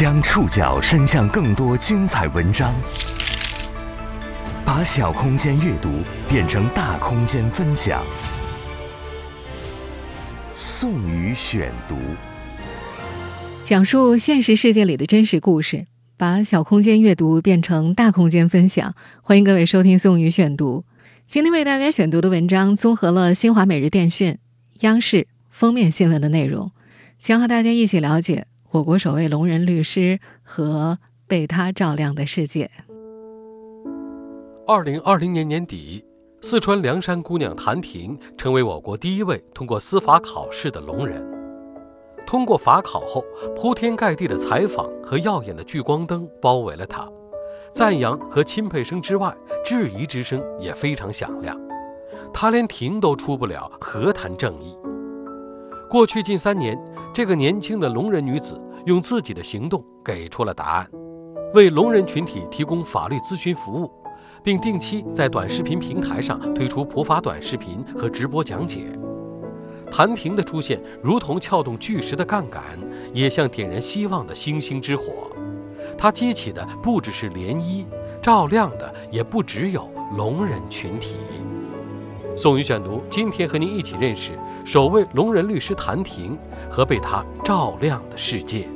将触角伸向更多精彩文章，把小空间阅读变成大空间分享。宋宇选读，讲述现实世界里的真实故事，把小空间阅读变成大空间分享。欢迎各位收听宋宇选读。今天为大家选读的文章综合了新华每日电讯、央视封面新闻的内容，将和大家一起了解。我国首位聋人律师和被他照亮的世界。二零二零年年底，四川凉山姑娘谭婷成为我国第一位通过司法考试的聋人。通过法考后，铺天盖地的采访和耀眼的聚光灯包围了她，赞扬和钦佩声之外，质疑之声也非常响亮。她连庭都出不了，何谈正义？过去近三年。这个年轻的聋人女子用自己的行动给出了答案，为聋人群体提供法律咨询服务，并定期在短视频平台上推出普法短视频和直播讲解。谭婷的出现如同撬动巨石的杠杆，也像点燃希望的星星之火。它激起的不只是涟漪，照亮的也不只有聋人群体。宋宇选读，今天和您一起认识首位聋人律师谭婷和被他照亮的世界。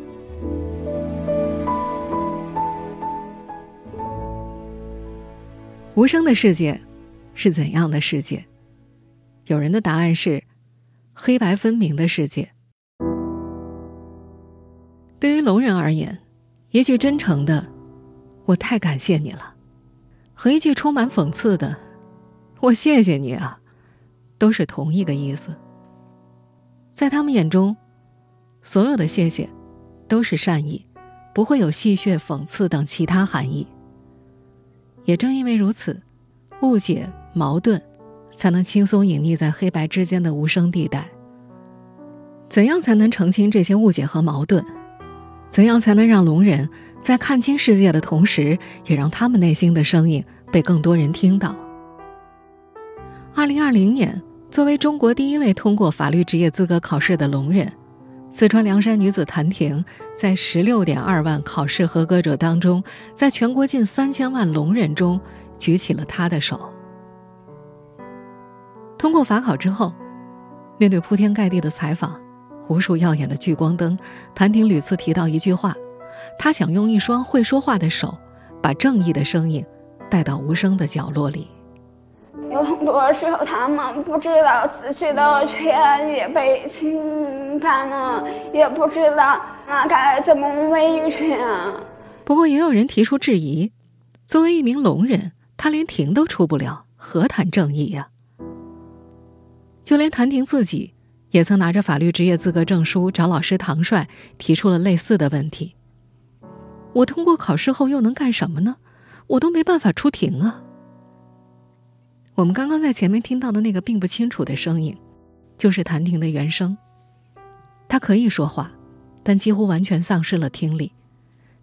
无声的世界是怎样的世界？有人的答案是黑白分明的世界。对于聋人而言，一句真诚的“我太感谢你了”，和一句充满讽刺的。我谢谢你啊，都是同一个意思。在他们眼中，所有的谢谢都是善意，不会有戏谑、讽刺等其他含义。也正因为如此，误解、矛盾才能轻松隐匿在黑白之间的无声地带。怎样才能澄清这些误解和矛盾？怎样才能让聋人在看清世界的同时，也让他们内心的声音被更多人听到？二零二零年，作为中国第一位通过法律职业资格考试的聋人，四川凉山女子谭婷，在十六点二万考试合格者当中，在全国近三千万聋人中，举起了她的手。通过法考之后，面对铺天盖地的采访，无数耀眼的聚光灯，谭婷屡次提到一句话：她想用一双会说话的手，把正义的声音带到无声的角落里。有很多时候，他们不知道自己的权益被侵犯了，也不知道那该怎么维权啊。不过，也有人提出质疑：作为一名聋人，他连庭都出不了，何谈正义呀？就连谭婷自己，也曾拿着法律职业资格证书找老师唐帅，提出了类似的问题：我通过考试后又能干什么呢？我都没办法出庭啊！我们刚刚在前面听到的那个并不清楚的声音，就是谭婷的原声。他可以说话，但几乎完全丧失了听力，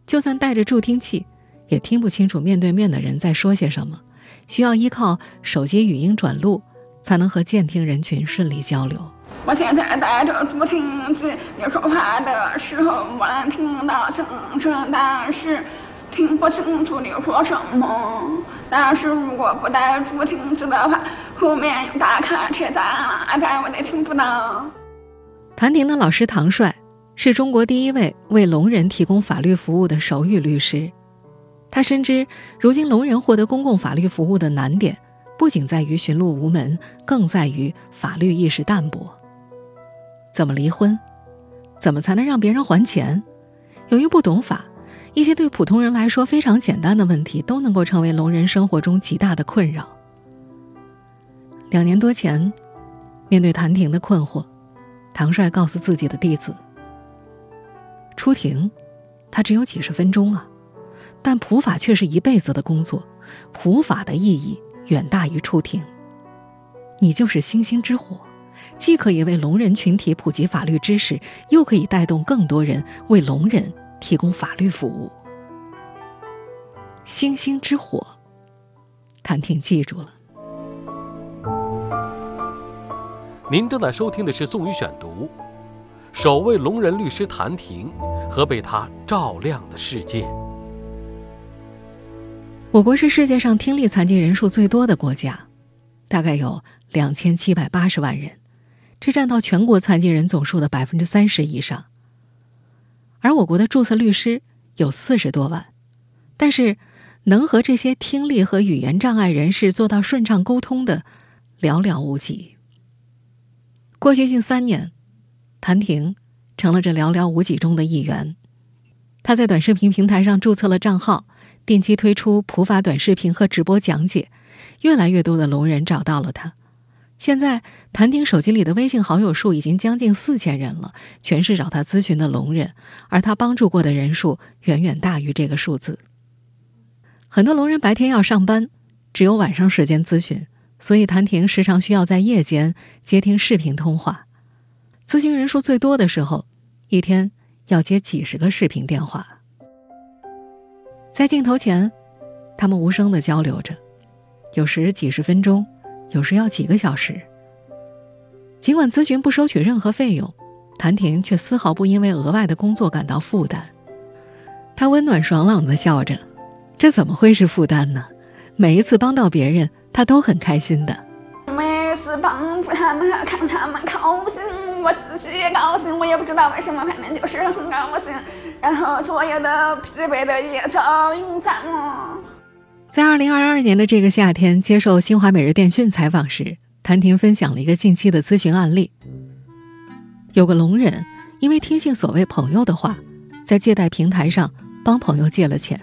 就算带着助听器，也听不清楚面对面的人在说些什么，需要依靠手机语音转录，才能和健听人群顺利交流。我现在带着助听器，你说话的时候我能听到声声，但是。听不清楚你说什么，但是如果不带助听器的话，后面有大卡车在那边，我得听不到。谭婷的老师唐帅是中国第一位为聋人提供法律服务的手语律师，他深知如今聋人获得公共法律服务的难点，不仅在于寻路无门，更在于法律意识淡薄。怎么离婚？怎么才能让别人还钱？由于不懂法。一些对普通人来说非常简单的问题，都能够成为聋人生活中极大的困扰。两年多前，面对谭婷的困惑，唐帅告诉自己的弟子：“出庭，他只有几十分钟啊，但普法却是一辈子的工作，普法的意义远大于出庭。你就是星星之火，既可以为聋人群体普及法律知识，又可以带动更多人为聋人。”提供法律服务，星星之火。谭婷记住了。您正在收听的是《宋宇选读》，首位聋人律师谭婷和被他照亮的世界。我国是世界上听力残疾人数最多的国家，大概有两千七百八十万人，这占到全国残疾人总数的百分之三十以上。而我国的注册律师有四十多万，但是能和这些听力和语言障碍人士做到顺畅沟通的寥寥无几。过去近三年，谭婷成了这寥寥无几中的一员。他在短视频平台上注册了账号。定期推出普法短视频和直播讲解，越来越多的聋人找到了他。现在，谭婷手机里的微信好友数已经将近四千人了，全是找他咨询的聋人，而他帮助过的人数远远大于这个数字。很多聋人白天要上班，只有晚上时间咨询，所以谭婷时常需要在夜间接听视频通话。咨询人数最多的时候，一天要接几十个视频电话。在镜头前，他们无声的交流着，有时几十分钟，有时要几个小时。尽管咨询不收取任何费用，谭婷却丝毫不因为额外的工作感到负担。她温暖爽朗的笑着：“这怎么会是负担呢？每一次帮到别人，她都很开心的。每次帮助他们，看他们高兴，我自己也高兴。我也不知道为什么，反正就是很高兴。”然后所有的疲惫的夜草云散了。在二零二二年的这个夏天，接受新华每日电讯采访时，谭婷分享了一个近期的咨询案例。有个聋人因为听信所谓朋友的话，在借贷平台上帮朋友借了钱，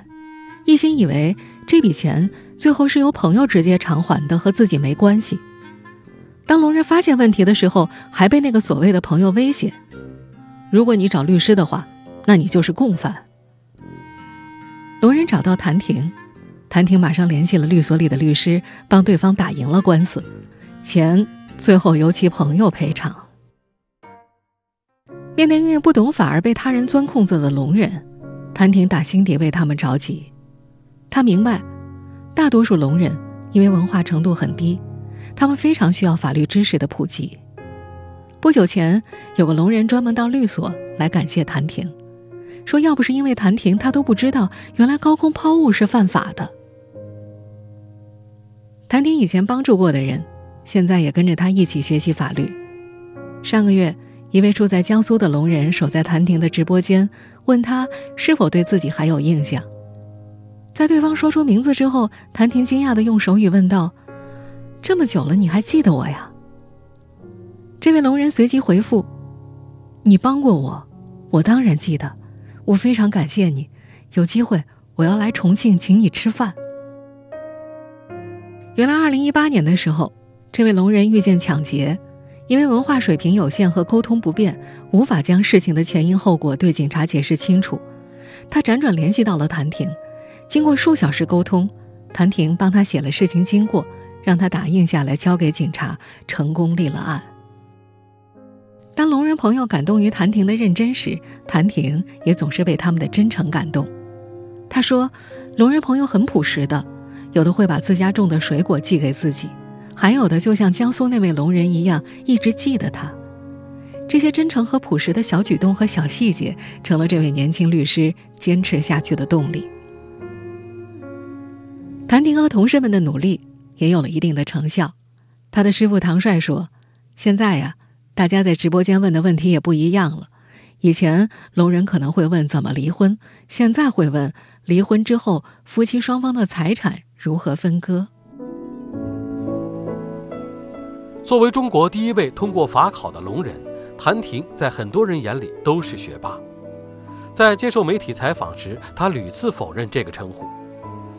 一心以为这笔钱最后是由朋友直接偿还的，和自己没关系。当聋人发现问题的时候，还被那个所谓的朋友威胁：“如果你找律师的话。”那你就是共犯。聋人找到谭婷，谭婷马上联系了律所里的律师，帮对方打赢了官司，钱最后由其朋友赔偿。面对因为不懂法而被他人钻空子的聋人，谭婷打心底为他们着急。他明白，大多数聋人因为文化程度很低，他们非常需要法律知识的普及。不久前，有个聋人专门到律所来感谢谭婷。说要不是因为谭婷，他都不知道原来高空抛物是犯法的。谭婷以前帮助过的人，现在也跟着他一起学习法律。上个月，一位住在江苏的聋人守在谭婷的直播间，问他是否对自己还有印象。在对方说出名字之后，谭婷惊讶的用手语问道：“这么久了，你还记得我呀？”这位聋人随即回复：“你帮过我，我当然记得。”我非常感谢你，有机会我要来重庆请你吃饭。原来，二零一八年的时候，这位聋人遇见抢劫，因为文化水平有限和沟通不便，无法将事情的前因后果对警察解释清楚。他辗转联系到了谭婷，经过数小时沟通，谭婷帮他写了事情经过，让他打印下来交给警察，成功立了案。当聋人朋友感动于谭婷的认真时，谭婷也总是被他们的真诚感动。他说：“聋人朋友很朴实的，有的会把自家种的水果寄给自己，还有的就像江苏那位聋人一样，一直记得他。这些真诚和朴实的小举动和小细节，成了这位年轻律师坚持下去的动力。”谭婷和同事们的努力也有了一定的成效。他的师傅唐帅说：“现在呀。”大家在直播间问的问题也不一样了。以前聋人可能会问怎么离婚，现在会问离婚之后夫妻双方的财产如何分割。作为中国第一位通过法考的聋人，谭婷在很多人眼里都是学霸。在接受媒体采访时，他屡次否认这个称呼。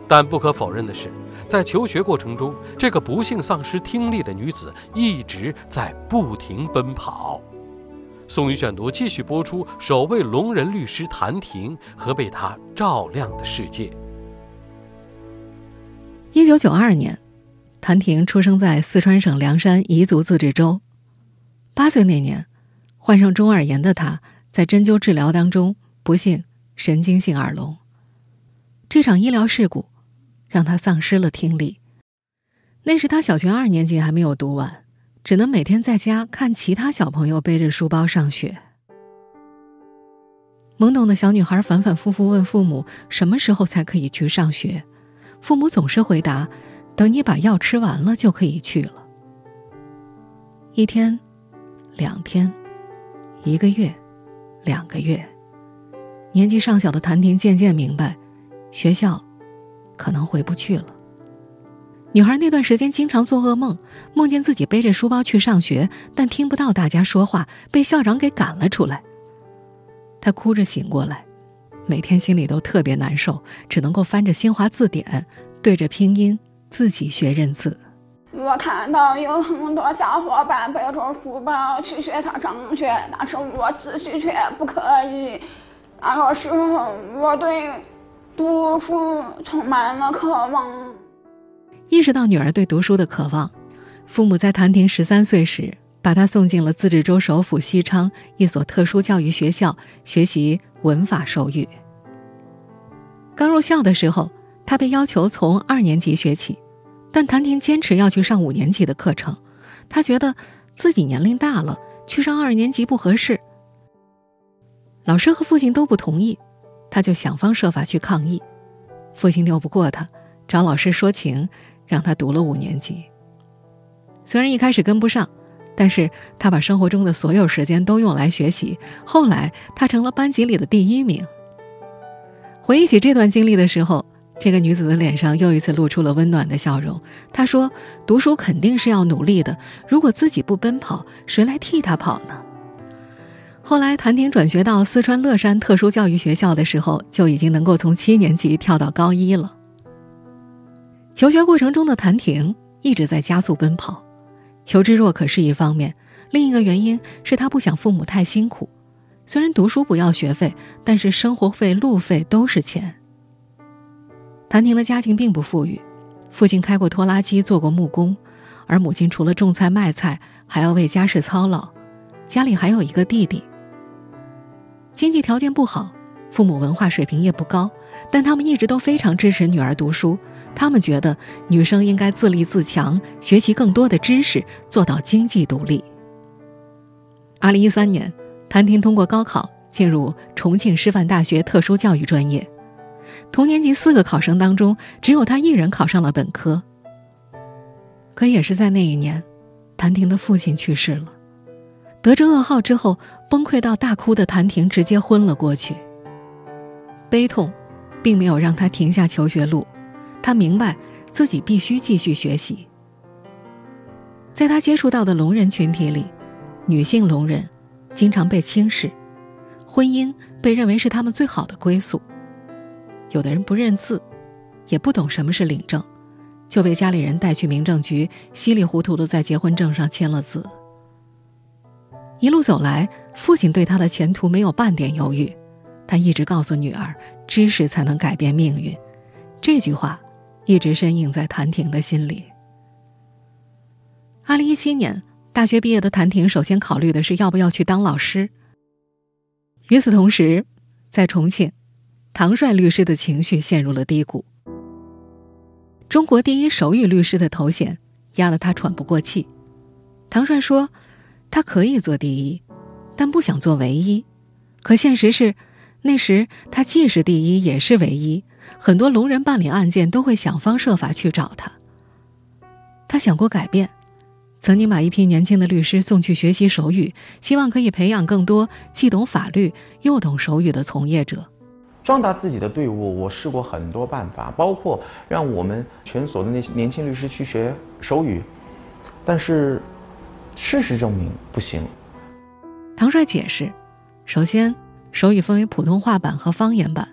但不可否认的是，在求学过程中，这个不幸丧失听力的女子一直在不停奔跑。宋宇选读继续播出：首位聋人律师谭婷和被她照亮的世界。一九九二年，谭婷出生在四川省凉山彝族自治州。八岁那年，患上中耳炎的她，在针灸治疗当中不幸神经性耳聋。这场医疗事故。让她丧失了听力。那时她小学二年级还没有读完，只能每天在家看其他小朋友背着书包上学。懵懂的小女孩反反复复问父母什么时候才可以去上学，父母总是回答：“等你把药吃完了就可以去了。”一天，两天，一个月，两个月，年纪尚小的谭婷渐渐明白，学校可能回不去了。女孩那段时间经常做噩梦，梦见自己背着书包去上学，但听不到大家说话，被校长给赶了出来。她哭着醒过来，每天心里都特别难受，只能够翻着新华字典，对着拼音自己学认字。我看到有很多小伙伴背着书包去学校上学，但是我自己却不可以。那个时候，我对读书充满了渴望。意识到女儿对读书的渴望，父母在谭婷十三岁时。把她送进了自治州首府西昌一所特殊教育学校学习文法手语。刚入校的时候，他被要求从二年级学起，但谭婷坚持要去上五年级的课程。他觉得自己年龄大了，去上二年级不合适。老师和父亲都不同意，他就想方设法去抗议。父亲拗不过他，找老师说情，让他读了五年级。虽然一开始跟不上。但是他把生活中的所有时间都用来学习。后来，他成了班级里的第一名。回忆起这段经历的时候，这个女子的脸上又一次露出了温暖的笑容。她说：“读书肯定是要努力的，如果自己不奔跑，谁来替她跑呢？”后来，谭婷转学到四川乐山特殊教育学校的时候，就已经能够从七年级跳到高一了。求学过程中的谭婷一直在加速奔跑。求知若渴是一方面，另一个原因是她不想父母太辛苦。虽然读书不要学费，但是生活费、路费都是钱。谭婷的家境并不富裕，父亲开过拖拉机，做过木工，而母亲除了种菜卖菜，还要为家事操劳。家里还有一个弟弟。经济条件不好，父母文化水平也不高，但他们一直都非常支持女儿读书。他们觉得女生应该自立自强，学习更多的知识，做到经济独立。二零一三年，谭婷通过高考进入重庆师范大学特殊教育专业。同年级四个考生当中，只有她一人考上了本科。可也是在那一年，谭婷的父亲去世了。得知噩耗之后，崩溃到大哭的谭婷直接昏了过去。悲痛，并没有让她停下求学路。他明白自己必须继续学习。在他接触到的聋人群体里，女性聋人经常被轻视，婚姻被认为是他们最好的归宿。有的人不认字，也不懂什么是领证，就被家里人带去民政局，稀里糊涂的在结婚证上签了字。一路走来，父亲对他的前途没有半点犹豫，他一直告诉女儿：“知识才能改变命运。”这句话。一直深印在谭婷的心里。二零一七年大学毕业的谭婷，首先考虑的是要不要去当老师。与此同时，在重庆，唐帅律师的情绪陷入了低谷。中国第一手语律师的头衔压得他喘不过气。唐帅说：“他可以做第一，但不想做唯一。可现实是，那时他既是第一，也是唯一。”很多聋人办理案件都会想方设法去找他。他想过改变，曾经把一批年轻的律师送去学习手语，希望可以培养更多既懂法律又懂手语的从业者，壮大自己的队伍。我试过很多办法，包括让我们全所的那些年轻律师去学手语，但是事实证明不行。唐帅解释，首先，手语分为普通话版和方言版。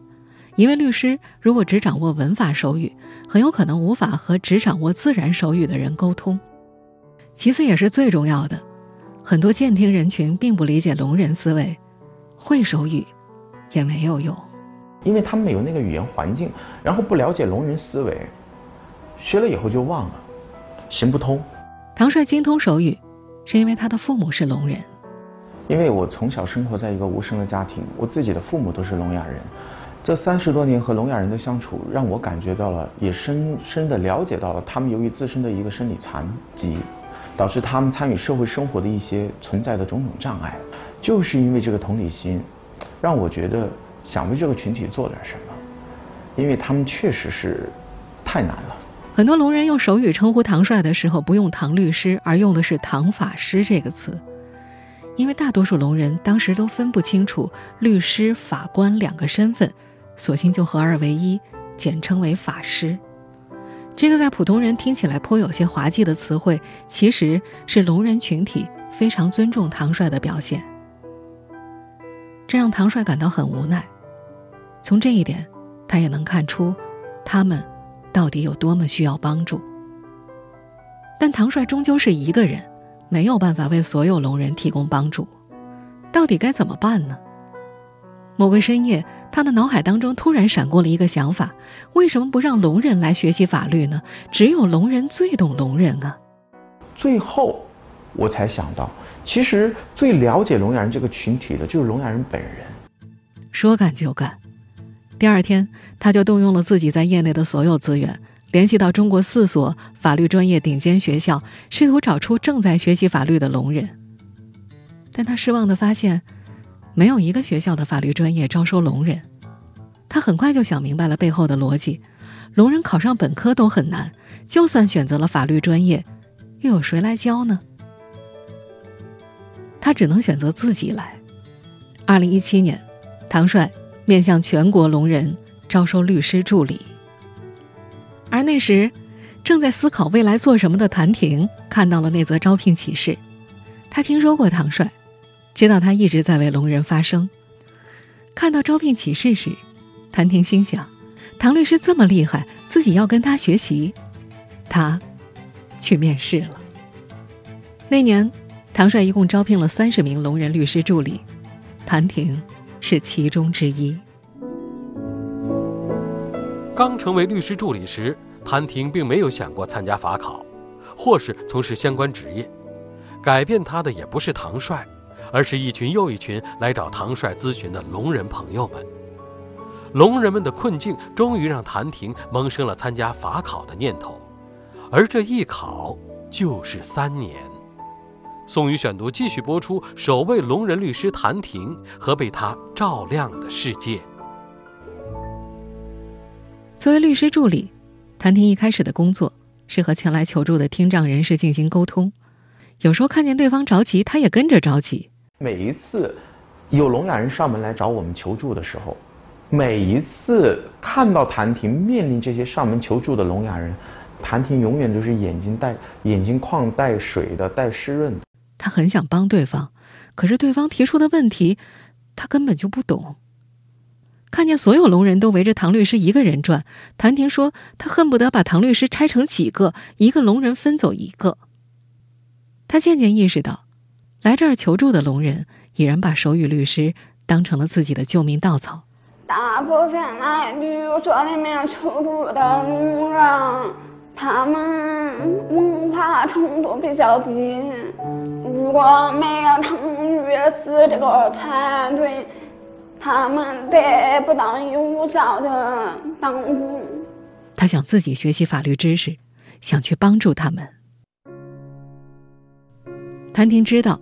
一位律师如果只掌握文法手语，很有可能无法和只掌握自然手语的人沟通。其次，也是最重要的，很多健听人群并不理解聋人思维，会手语也没有用，因为他们没有那个语言环境，然后不了解聋人思维，学了以后就忘了，行不通。唐帅精通手语，是因为他的父母是聋人。因为我从小生活在一个无声的家庭，我自己的父母都是聋哑人。这三十多年和聋哑人的相处，让我感觉到了，也深深的了解到了，他们由于自身的一个生理残疾，导致他们参与社会生活的一些存在的种种障碍，就是因为这个同理心，让我觉得想为这个群体做点什么，因为他们确实是太难了。很多聋人用手语称呼唐帅的时候，不用“唐律师”，而用的是“唐法师”这个词，因为大多数聋人当时都分不清楚律师、法官两个身份，索性就合二为一，简称为法师。这个在普通人听起来颇有些滑稽的词汇，其实是聋人群体非常尊重唐帅的表现。这让唐帅感到很无奈。从这一点，他也能看出，他们。到底有多么需要帮助？但唐帅终究是一个人，没有办法为所有聋人提供帮助。到底该怎么办呢？某个深夜，他的脑海当中突然闪过了一个想法：为什么不让聋人来学习法律呢？只有聋人最懂聋人啊！最后，我才想到，其实最了解聋哑人这个群体的，就是聋哑人本人。说干就干。第二天，他就动用了自己在业内的所有资源，联系到中国四所法律专业顶尖学校，试图找出正在学习法律的聋人。但他失望地发现，没有一个学校的法律专业招收聋人。他很快就想明白了背后的逻辑：聋人考上本科都很难，就算选择了法律专业，又有谁来教呢？他只能选择自己来。二零一七年，唐帅。面向全国聋人招收律师助理，而那时正在思考未来做什么的谭婷看到了那则招聘启事。他听说过唐帅，知道他一直在为聋人发声。看到招聘启事时，谭婷心想：唐律师这么厉害，自己要跟他学习。他去面试了。那年，唐帅一共招聘了三十名聋人律师助理，谭婷。是其中之一。刚成为律师助理时，谭婷并没有想过参加法考，或是从事相关职业。改变他的也不是唐帅，而是一群又一群来找唐帅咨询的聋人朋友们。聋人们的困境终于让谭婷萌生了参加法考的念头，而这一考就是三年。宋宇选读继续播出，首位聋人律师谭婷和被他照亮的世界。作为律师助理，谭婷一开始的工作是和前来求助的听障人士进行沟通。有时候看见对方着急，他也跟着着急。每一次有聋哑人上门来找我们求助的时候，每一次看到谭婷面临这些上门求助的聋哑人，谭婷永远都是眼睛带眼睛眶带水的，带湿润的。他很想帮对方，可是对方提出的问题，他根本就不懂。看见所有聋人都围着唐律师一个人转，谭婷说：“他恨不得把唐律师拆成几个，一个聋人分走一个。”他渐渐意识到，来这儿求助的聋人已然把手语律师当成了自己的救命稻草。大部分来旅游所里面求助的聋人。他们文化程度比较低，如果没有唐律师这个团队，他们得不到有效的帮助。他想自己学习法律知识，想去帮助他们。谭婷知道，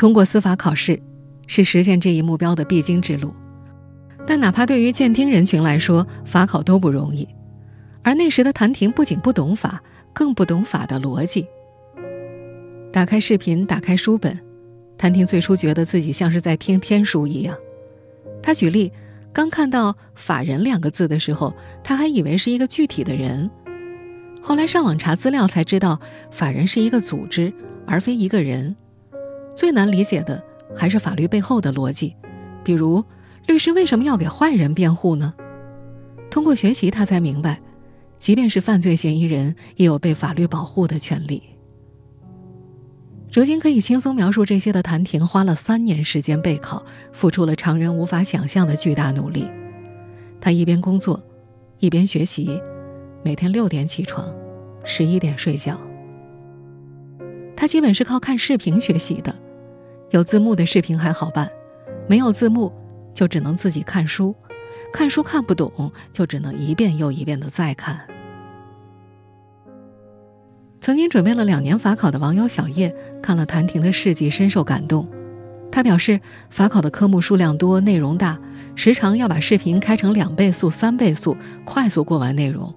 通过司法考试是实现这一目标的必经之路，但哪怕对于健听人群来说，法考都不容易。而那时的谭婷不仅不懂法，更不懂法的逻辑。打开视频，打开书本，谭婷最初觉得自己像是在听天书一样。他举例，刚看到“法人”两个字的时候，他还以为是一个具体的人。后来上网查资料才知道，法人是一个组织，而非一个人。最难理解的还是法律背后的逻辑，比如律师为什么要给坏人辩护呢？通过学习，他才明白。即便是犯罪嫌疑人，也有被法律保护的权利。如今可以轻松描述这些的谭婷，花了三年时间备考，付出了常人无法想象的巨大努力。他一边工作，一边学习，每天六点起床，十一点睡觉。他基本是靠看视频学习的，有字幕的视频还好办，没有字幕就只能自己看书。看书看不懂，就只能一遍又一遍的再看。曾经准备了两年法考的网友小叶看了谭婷的事迹，深受感动。他表示，法考的科目数量多，内容大，时常要把视频开成两倍速、三倍速，快速过完内容。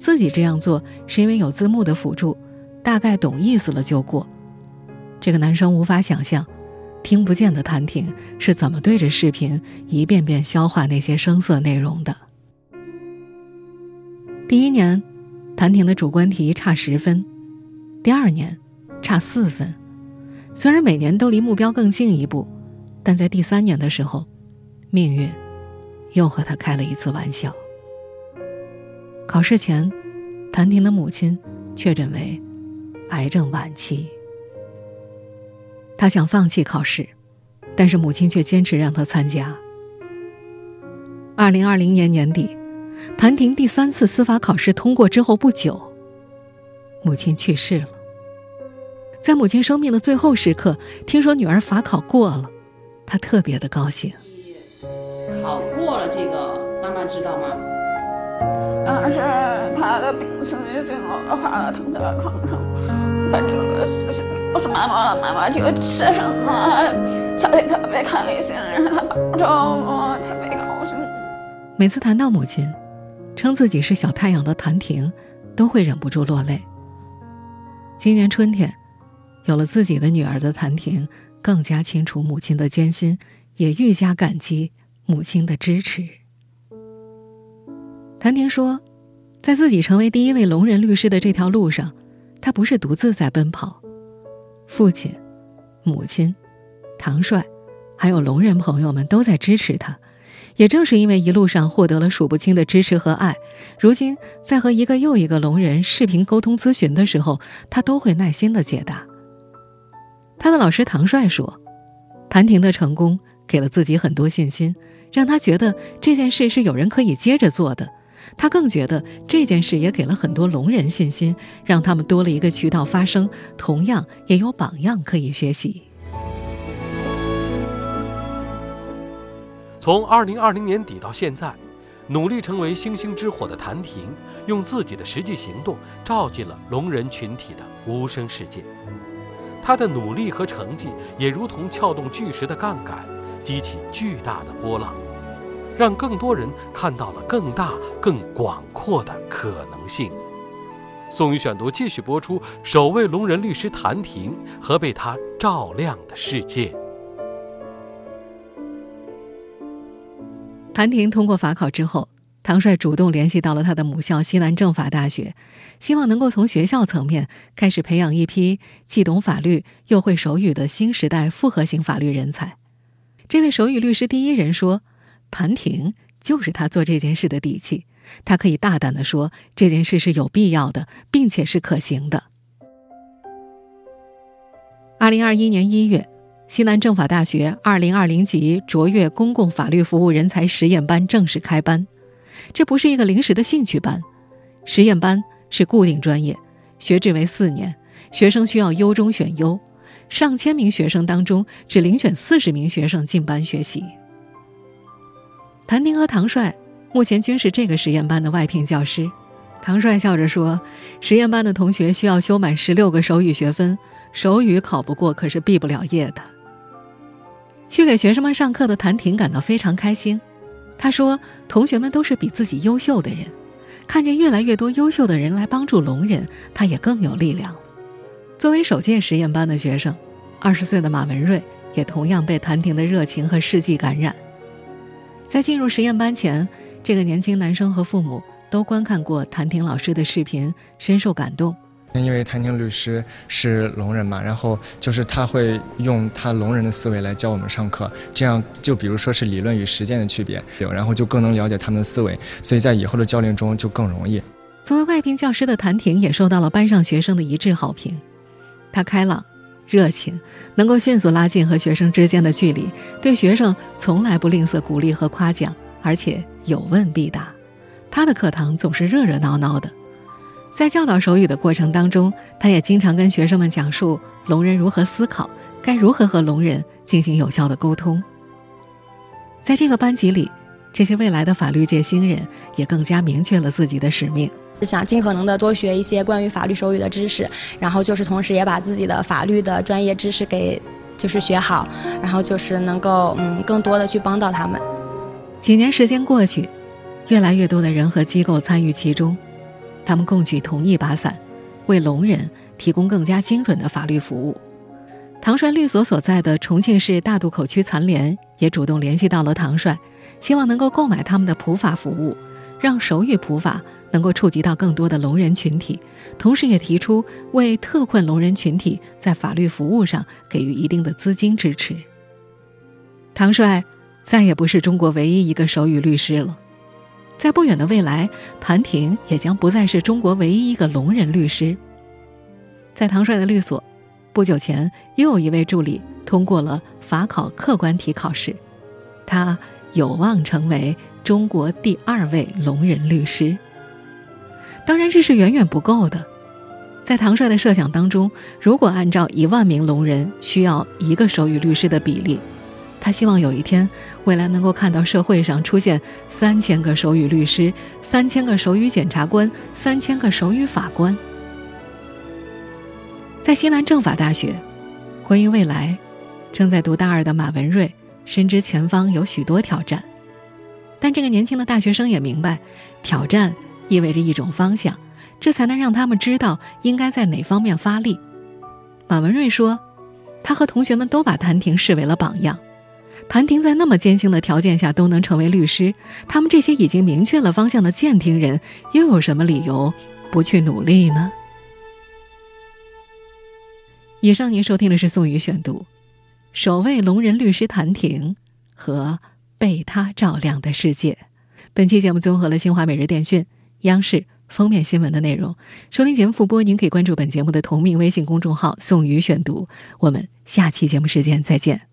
自己这样做是因为有字幕的辅助，大概懂意思了就过。这个男生无法想象，听不见的谭婷是怎么对着视频一遍遍消化那些声色内容的。第一年，谭婷的主观题差十分；第二年，差四分。虽然每年都离目标更近一步，但在第三年的时候，命运又和他开了一次玩笑。考试前，谭婷的母亲确诊为癌症晚期。他想放弃考试，但是母亲却坚持让他参加。二零二零年年底，谭婷第三次司法考试通过之后不久，母亲去世了。在母亲生命的最后时刻，听说女儿法考过了，他特别的高兴。考过了，这个妈妈知道吗？但是他的病情已经恶化了，躺在了床上。把这个事情告诉妈妈了，妈妈就起身了，小弟特别开心，让他抱着我，特别高兴。每次谈到母亲，称自己是小太阳的谭婷，都会忍不住落泪。今年春天。有了自己的女儿的谭婷，更加清楚母亲的艰辛，也愈加感激母亲的支持。谭婷说，在自己成为第一位聋人律师的这条路上，她不是独自在奔跑，父亲、母亲、唐帅，还有聋人朋友们都在支持他。也正是因为一路上获得了数不清的支持和爱，如今在和一个又一个聋人视频沟通咨询的时候，他都会耐心的解答。他的老师唐帅说：“谭婷的成功给了自己很多信心，让他觉得这件事是有人可以接着做的。他更觉得这件事也给了很多聋人信心，让他们多了一个渠道发声，同样也有榜样可以学习。”从二零二零年底到现在，努力成为星星之火的谭婷，用自己的实际行动照进了聋人群体的无声世界。他的努力和成绩也如同撬动巨石的杠杆，激起巨大的波浪，让更多人看到了更大、更广阔的可能性。宋宇选读继续播出：首位聋人律师谭婷和被他照亮的世界。谭婷通过法考之后。唐帅主动联系到了他的母校西南政法大学，希望能够从学校层面开始培养一批既懂法律又会手语的新时代复合型法律人才。这位手语律师第一人说：“谭婷就是他做这件事的底气，他可以大胆地说这件事是有必要的，并且是可行的。”二零二一年一月，西南政法大学二零二零级卓越公共法律服务人才实验班正式开班。这不是一个临时的兴趣班，实验班是固定专业，学制为四年，学生需要优中选优，上千名学生当中只遴选四十名学生进班学习。谭婷和唐帅目前均是这个实验班的外聘教师。唐帅笑着说：“实验班的同学需要修满十六个手语学分，手语考不过可是毕不了业的。”去给学生们上课的谭婷感到非常开心。他说：“同学们都是比自己优秀的人，看见越来越多优秀的人来帮助聋人，他也更有力量。”作为首届实验班的学生，二十岁的马文瑞也同样被谭婷的热情和事迹感染。在进入实验班前，这个年轻男生和父母都观看过谭婷老师的视频，深受感动。因为谭婷律师是聋人嘛，然后就是他会用他聋人的思维来教我们上课，这样就比如说是理论与实践的区别，然后就更能了解他们的思维，所以在以后的教练中就更容易。作为外聘教师的谭婷也受到了班上学生的一致好评，他开朗、热情，能够迅速拉近和学生之间的距离，对学生从来不吝啬鼓励和夸奖，而且有问必答，他的课堂总是热热闹闹的。在教导手语的过程当中，他也经常跟学生们讲述聋人如何思考，该如何和聋人进行有效的沟通。在这个班级里，这些未来的法律界新人也更加明确了自己的使命，想尽可能的多学一些关于法律手语的知识，然后就是同时也把自己的法律的专业知识给就是学好，然后就是能够嗯更多的去帮到他们。几年时间过去，越来越多的人和机构参与其中，他们共举同一把伞，为聋人提供更加精准的法律服务。唐帅律所所在的重庆市大渡口区残联也主动联系到了唐帅，希望能够购买他们的普法服务，让手语普法能够触及到更多的聋人群体，同时也提出为特困聋人群体在法律服务上给予一定的资金支持。唐帅。再也不是中国唯一一个手语律师了，在不远的未来，谭婷也将不再是中国唯一一个聋人律师。在唐帅的律所，不久前又有一位助理通过了法考客观题考试，他有望成为中国第二位聋人律师。当然，这是远远不够的。在唐帅的设想当中，如果按照一万名聋人需要一个手语律师的比例，他希望有一天，未来能够看到社会上出现三千个手语律师、三千个手语检察官、三千个手语法官。在西南政法大学，关于未来，正在读大二的马文瑞深知前方有许多挑战，但这个年轻的大学生也明白，挑战意味着一种方向，这才能让他们知道应该在哪方面发力。马文瑞说，他和同学们都把谭婷视为了榜样。谭婷在那么艰辛的条件下都能成为律师，他们这些已经明确了方向的健听人，又有什么理由不去努力呢？以上您收听的是宋宇选读，《首位聋人律师谭婷和被他照亮的世界》。本期节目综合了新华每日电讯、央视封面新闻的内容。收听节目复播，您可以关注本节目的同名微信公众号“宋宇选读”。我们下期节目时间再见。